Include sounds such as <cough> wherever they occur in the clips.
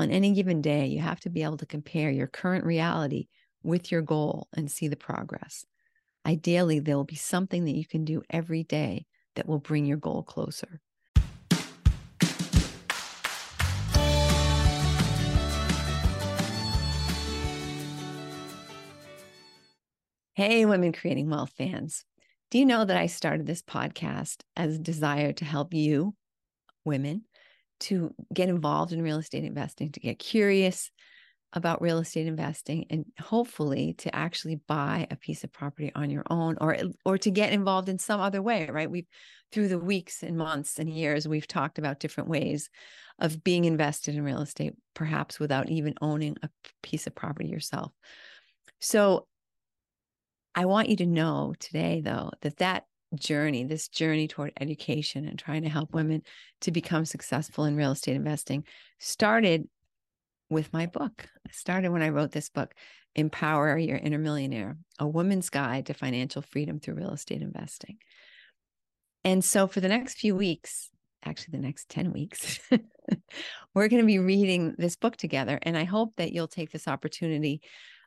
On any given day, you have to be able to compare your current reality with your goal and see the progress. Ideally, there will be something that you can do every day that will bring your goal closer. Hey, Women Creating Wealth fans. Do you know that I started this podcast as a desire to help you, women, to get involved in real estate investing, to get curious about real estate investing and hopefully to actually buy a piece of property on your own or or to get involved in some other way right? We've through the weeks and months and years we've talked about different ways of being invested in real estate perhaps without even owning a piece of property yourself. So I want you to know today, though, that that journey, this journey toward education and trying to help women to become successful in real estate investing, started with my book. It started when I wrote this book, Empower Your Inner Millionaire, a woman's guide to financial freedom through real estate investing. And so for the next few weeks, actually the next 10 weeks, <laughs> we're going to be reading this book together. And I hope that you'll take this opportunity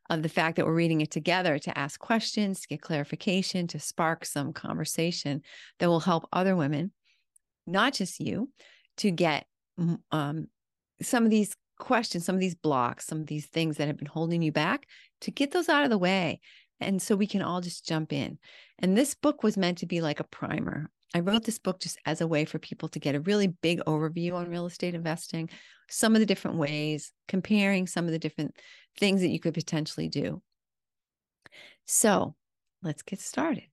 of the fact that we're reading it together to ask questions, to get clarification, to spark some conversation that will help other women, not just you, to get um, some of these questions, some of these blocks, some of these things that have been holding you back, to get those out of the way. And so we can all just jump in. And this book was meant to be like a primer. I wrote this book just as a way for people to get a really big overview on real estate investing, some of the different ways, comparing some of the different things that you could potentially do. So let's get started.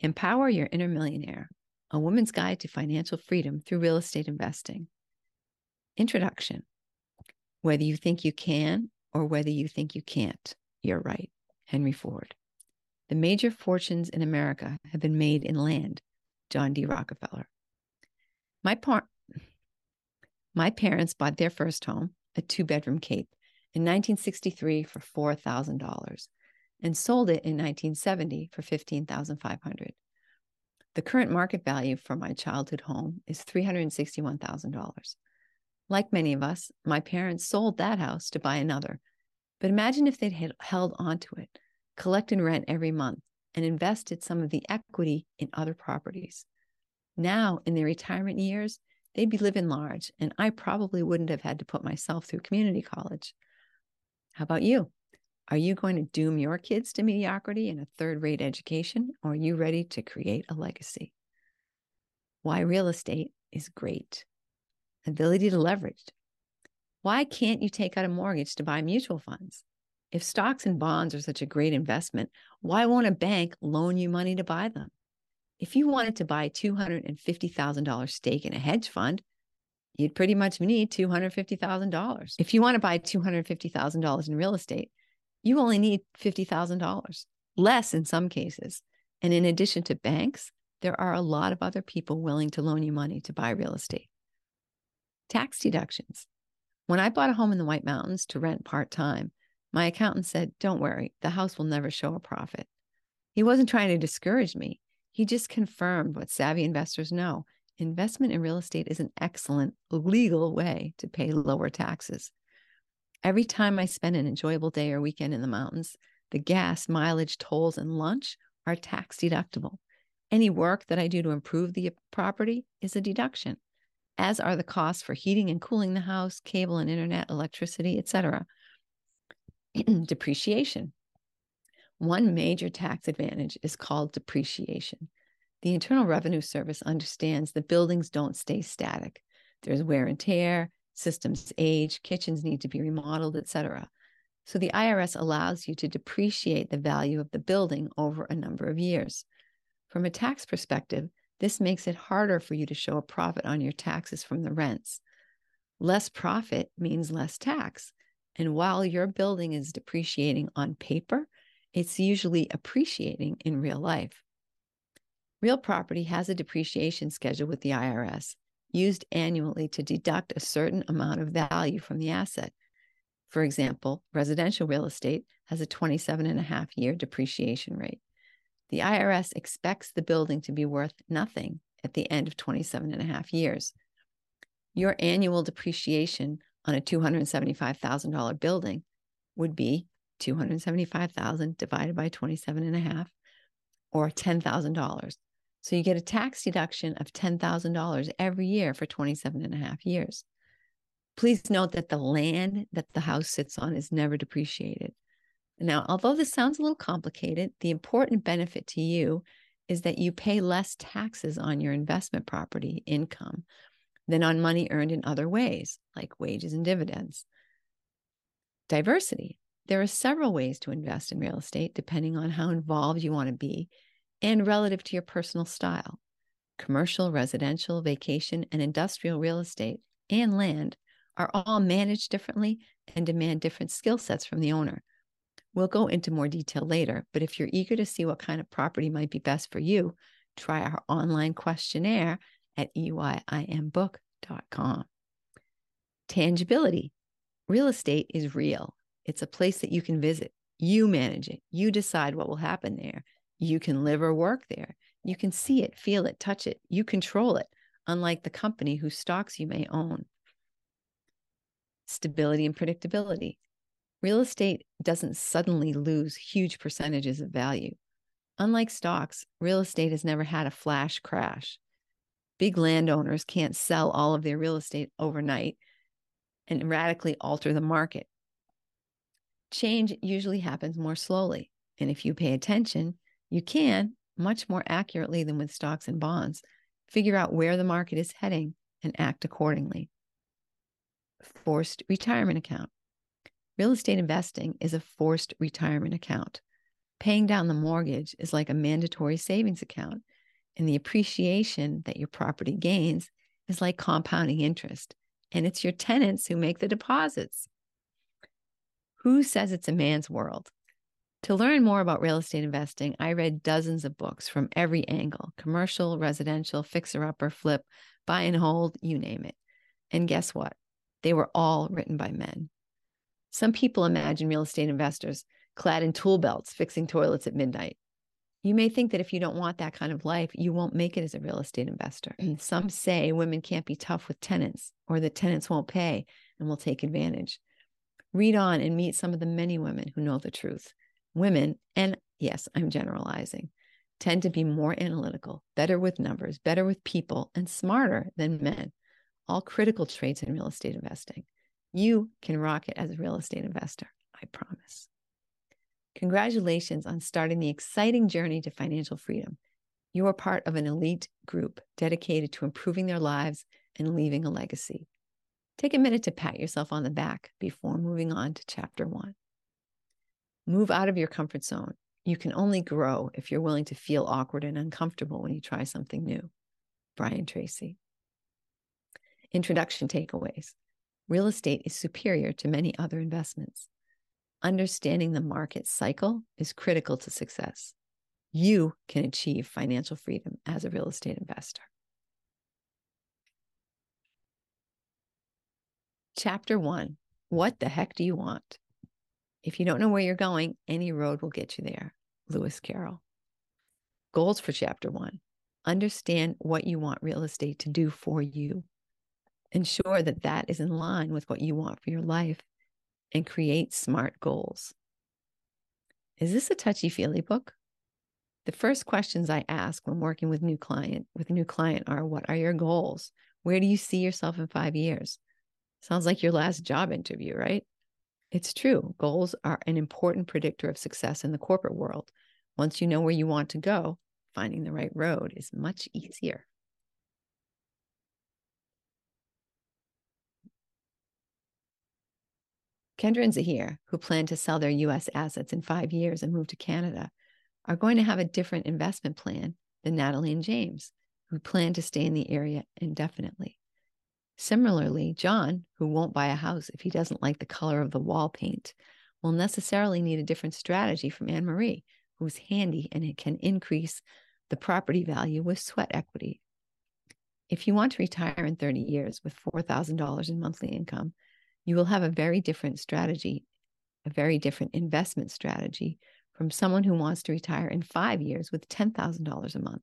Empower Your Inner Millionaire, a woman's guide to financial freedom through real estate investing. Introduction Whether you think you can or whether you think you can't, you're right. Henry Ford. The major fortunes in America have been made in land. John D. Rockefeller. My, par- my parents bought their first home, a two bedroom cape, in 1963 for $4,000 and sold it in 1970 for 15500 The current market value for my childhood home is $361,000. Like many of us, my parents sold that house to buy another. But imagine if they'd held onto it, collected rent every month, and invested some of the equity in other properties. Now, in their retirement years, they'd be living large, and I probably wouldn't have had to put myself through community college. How about you? Are you going to doom your kids to mediocrity and a third rate education, or are you ready to create a legacy? Why real estate is great. Ability to leverage. Why can't you take out a mortgage to buy mutual funds? If stocks and bonds are such a great investment, why won't a bank loan you money to buy them? If you wanted to buy $250,000 stake in a hedge fund, you'd pretty much need $250,000. If you want to buy $250,000 in real estate, you only need $50,000, less in some cases. And in addition to banks, there are a lot of other people willing to loan you money to buy real estate. Tax deductions. When I bought a home in the White Mountains to rent part time, my accountant said, Don't worry, the house will never show a profit. He wasn't trying to discourage me. He just confirmed what savvy investors know investment in real estate is an excellent legal way to pay lower taxes. Every time I spend an enjoyable day or weekend in the mountains, the gas, mileage, tolls, and lunch are tax deductible. Any work that I do to improve the property is a deduction, as are the costs for heating and cooling the house, cable and internet, electricity, etc. <clears throat> depreciation. One major tax advantage is called depreciation. The Internal Revenue Service understands that buildings don't stay static. There's wear and tear, systems age, kitchens need to be remodeled, etc. So the IRS allows you to depreciate the value of the building over a number of years. From a tax perspective, this makes it harder for you to show a profit on your taxes from the rents. Less profit means less tax. And while your building is depreciating on paper, it's usually appreciating in real life. Real property has a depreciation schedule with the IRS used annually to deduct a certain amount of value from the asset. For example, residential real estate has a 27 and a half year depreciation rate. The IRS expects the building to be worth nothing at the end of 27 and a half years. Your annual depreciation on a $275,000 building would be 275,000 divided by 27 and a half or $10,000. So you get a tax deduction of $10,000 every year for 27 and a half years. Please note that the land that the house sits on is never depreciated. Now, although this sounds a little complicated, the important benefit to you is that you pay less taxes on your investment property income than on money earned in other ways, like wages and dividends. Diversity. There are several ways to invest in real estate depending on how involved you want to be and relative to your personal style. Commercial, residential, vacation, and industrial real estate and land are all managed differently and demand different skill sets from the owner. We'll go into more detail later, but if you're eager to see what kind of property might be best for you, try our online questionnaire at eyimbook.com. Tangibility. Real estate is real. It's a place that you can visit. You manage it. You decide what will happen there. You can live or work there. You can see it, feel it, touch it. You control it, unlike the company whose stocks you may own. Stability and predictability. Real estate doesn't suddenly lose huge percentages of value. Unlike stocks, real estate has never had a flash crash. Big landowners can't sell all of their real estate overnight and radically alter the market. Change usually happens more slowly. And if you pay attention, you can, much more accurately than with stocks and bonds, figure out where the market is heading and act accordingly. Forced retirement account. Real estate investing is a forced retirement account. Paying down the mortgage is like a mandatory savings account, and the appreciation that your property gains is like compounding interest, and it's your tenants who make the deposits. Who says it's a man's world? To learn more about real estate investing, I read dozens of books from every angle commercial, residential, fixer upper, flip, buy and hold, you name it. And guess what? They were all written by men. Some people imagine real estate investors clad in tool belts fixing toilets at midnight. You may think that if you don't want that kind of life, you won't make it as a real estate investor. Mm. And some say women can't be tough with tenants or that tenants won't pay and will take advantage. Read on and meet some of the many women who know the truth. Women, and yes, I'm generalizing, tend to be more analytical, better with numbers, better with people, and smarter than men, all critical traits in real estate investing. You can rock it as a real estate investor, I promise. Congratulations on starting the exciting journey to financial freedom. You are part of an elite group dedicated to improving their lives and leaving a legacy. Take a minute to pat yourself on the back before moving on to chapter one. Move out of your comfort zone. You can only grow if you're willing to feel awkward and uncomfortable when you try something new. Brian Tracy. Introduction takeaways real estate is superior to many other investments. Understanding the market cycle is critical to success. You can achieve financial freedom as a real estate investor. Chapter one What the heck do you want? If you don't know where you're going, any road will get you there. Lewis Carroll. Goals for chapter one understand what you want real estate to do for you ensure that that is in line with what you want for your life and create smart goals. Is this a touchy-feely book? The first questions I ask when working with new client with a new client are what are your goals? Where do you see yourself in 5 years? Sounds like your last job interview, right? It's true. Goals are an important predictor of success in the corporate world. Once you know where you want to go, finding the right road is much easier. Kendra and Zahir, who plan to sell their US assets in five years and move to Canada, are going to have a different investment plan than Natalie and James, who plan to stay in the area indefinitely. Similarly, John, who won't buy a house if he doesn't like the color of the wall paint, will necessarily need a different strategy from Anne Marie, who's handy and it can increase the property value with sweat equity. If you want to retire in 30 years with $4,000 in monthly income, you will have a very different strategy, a very different investment strategy from someone who wants to retire in five years with $10,000 a month.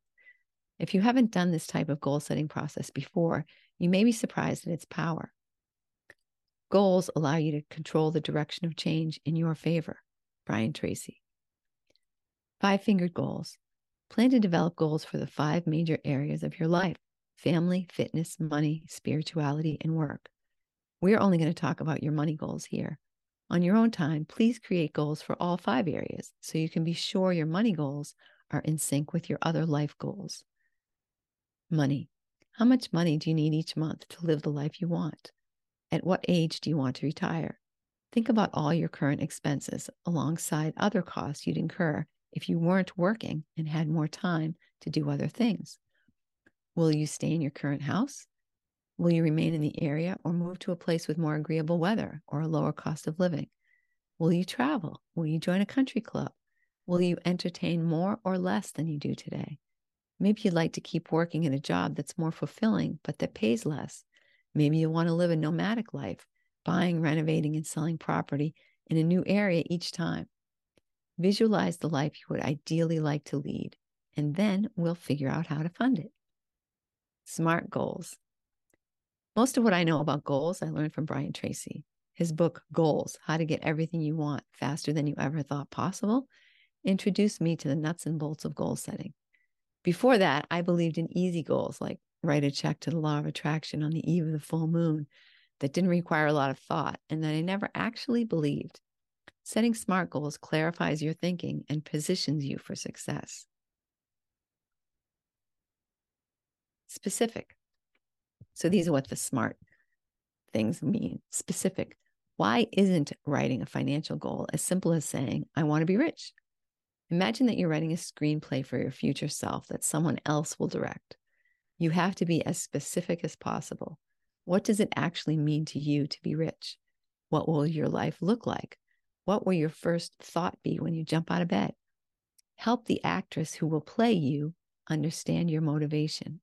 If you haven't done this type of goal setting process before, you may be surprised at its power. Goals allow you to control the direction of change in your favor. Brian Tracy. Five fingered goals. Plan to develop goals for the five major areas of your life family, fitness, money, spirituality, and work. We're only going to talk about your money goals here. On your own time, please create goals for all five areas so you can be sure your money goals are in sync with your other life goals. Money. How much money do you need each month to live the life you want? At what age do you want to retire? Think about all your current expenses alongside other costs you'd incur if you weren't working and had more time to do other things. Will you stay in your current house? Will you remain in the area or move to a place with more agreeable weather or a lower cost of living? Will you travel? Will you join a country club? Will you entertain more or less than you do today? Maybe you'd like to keep working in a job that's more fulfilling, but that pays less. Maybe you want to live a nomadic life, buying, renovating, and selling property in a new area each time. Visualize the life you would ideally like to lead, and then we'll figure out how to fund it. Smart goals. Most of what I know about goals, I learned from Brian Tracy. His book, Goals How to Get Everything You Want Faster Than You Ever Thought Possible, introduced me to the nuts and bolts of goal setting. Before that, I believed in easy goals like write a check to the law of attraction on the eve of the full moon that didn't require a lot of thought and that I never actually believed. Setting SMART goals clarifies your thinking and positions you for success. Specific. So these are what the smart things mean specific. Why isn't writing a financial goal as simple as saying, I want to be rich? Imagine that you're writing a screenplay for your future self that someone else will direct. You have to be as specific as possible. What does it actually mean to you to be rich? What will your life look like? What will your first thought be when you jump out of bed? Help the actress who will play you understand your motivation.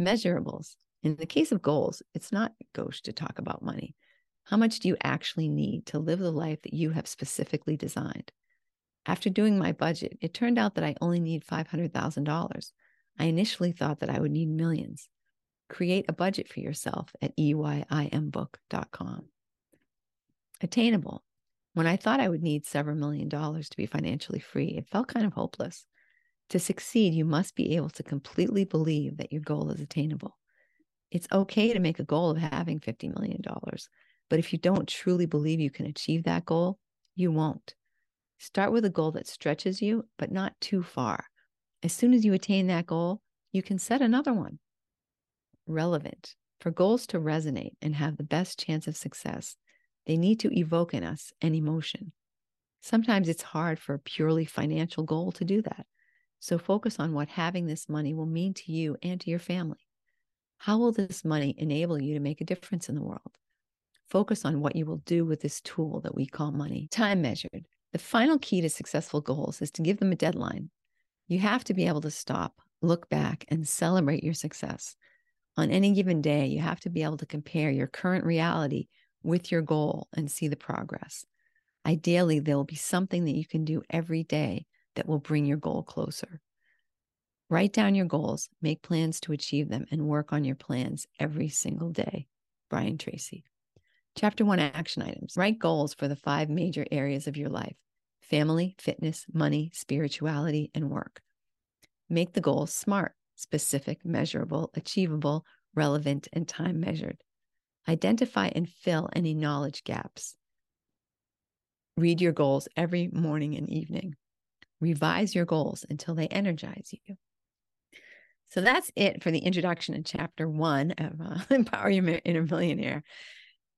Measurables. In the case of goals, it's not gauche to talk about money. How much do you actually need to live the life that you have specifically designed? After doing my budget, it turned out that I only need $500,000. I initially thought that I would need millions. Create a budget for yourself at eyimbook.com. Attainable. When I thought I would need several million dollars to be financially free, it felt kind of hopeless. To succeed, you must be able to completely believe that your goal is attainable. It's okay to make a goal of having $50 million. But if you don't truly believe you can achieve that goal, you won't. Start with a goal that stretches you, but not too far. As soon as you attain that goal, you can set another one. Relevant. For goals to resonate and have the best chance of success, they need to evoke in us an emotion. Sometimes it's hard for a purely financial goal to do that. So focus on what having this money will mean to you and to your family. How will this money enable you to make a difference in the world? Focus on what you will do with this tool that we call money. Time measured. The final key to successful goals is to give them a deadline. You have to be able to stop, look back, and celebrate your success. On any given day, you have to be able to compare your current reality with your goal and see the progress. Ideally, there will be something that you can do every day that will bring your goal closer. Write down your goals, make plans to achieve them, and work on your plans every single day. Brian Tracy. Chapter one action items. Write goals for the five major areas of your life family, fitness, money, spirituality, and work. Make the goals smart, specific, measurable, achievable, relevant, and time measured. Identify and fill any knowledge gaps. Read your goals every morning and evening. Revise your goals until they energize you. So that's it for the introduction in chapter one of uh, <laughs> Empower Your Inner Millionaire.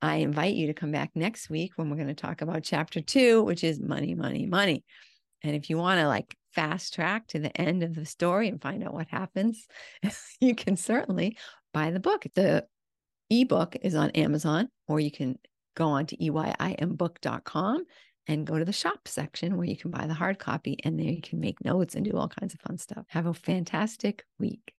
I invite you to come back next week when we're going to talk about chapter two, which is money, money, money. And if you want to like fast track to the end of the story and find out what happens, <laughs> you can certainly buy the book. The ebook is on Amazon, or you can go on to eyimbook.com and go to the shop section where you can buy the hard copy and there you can make notes and do all kinds of fun stuff. Have a fantastic week.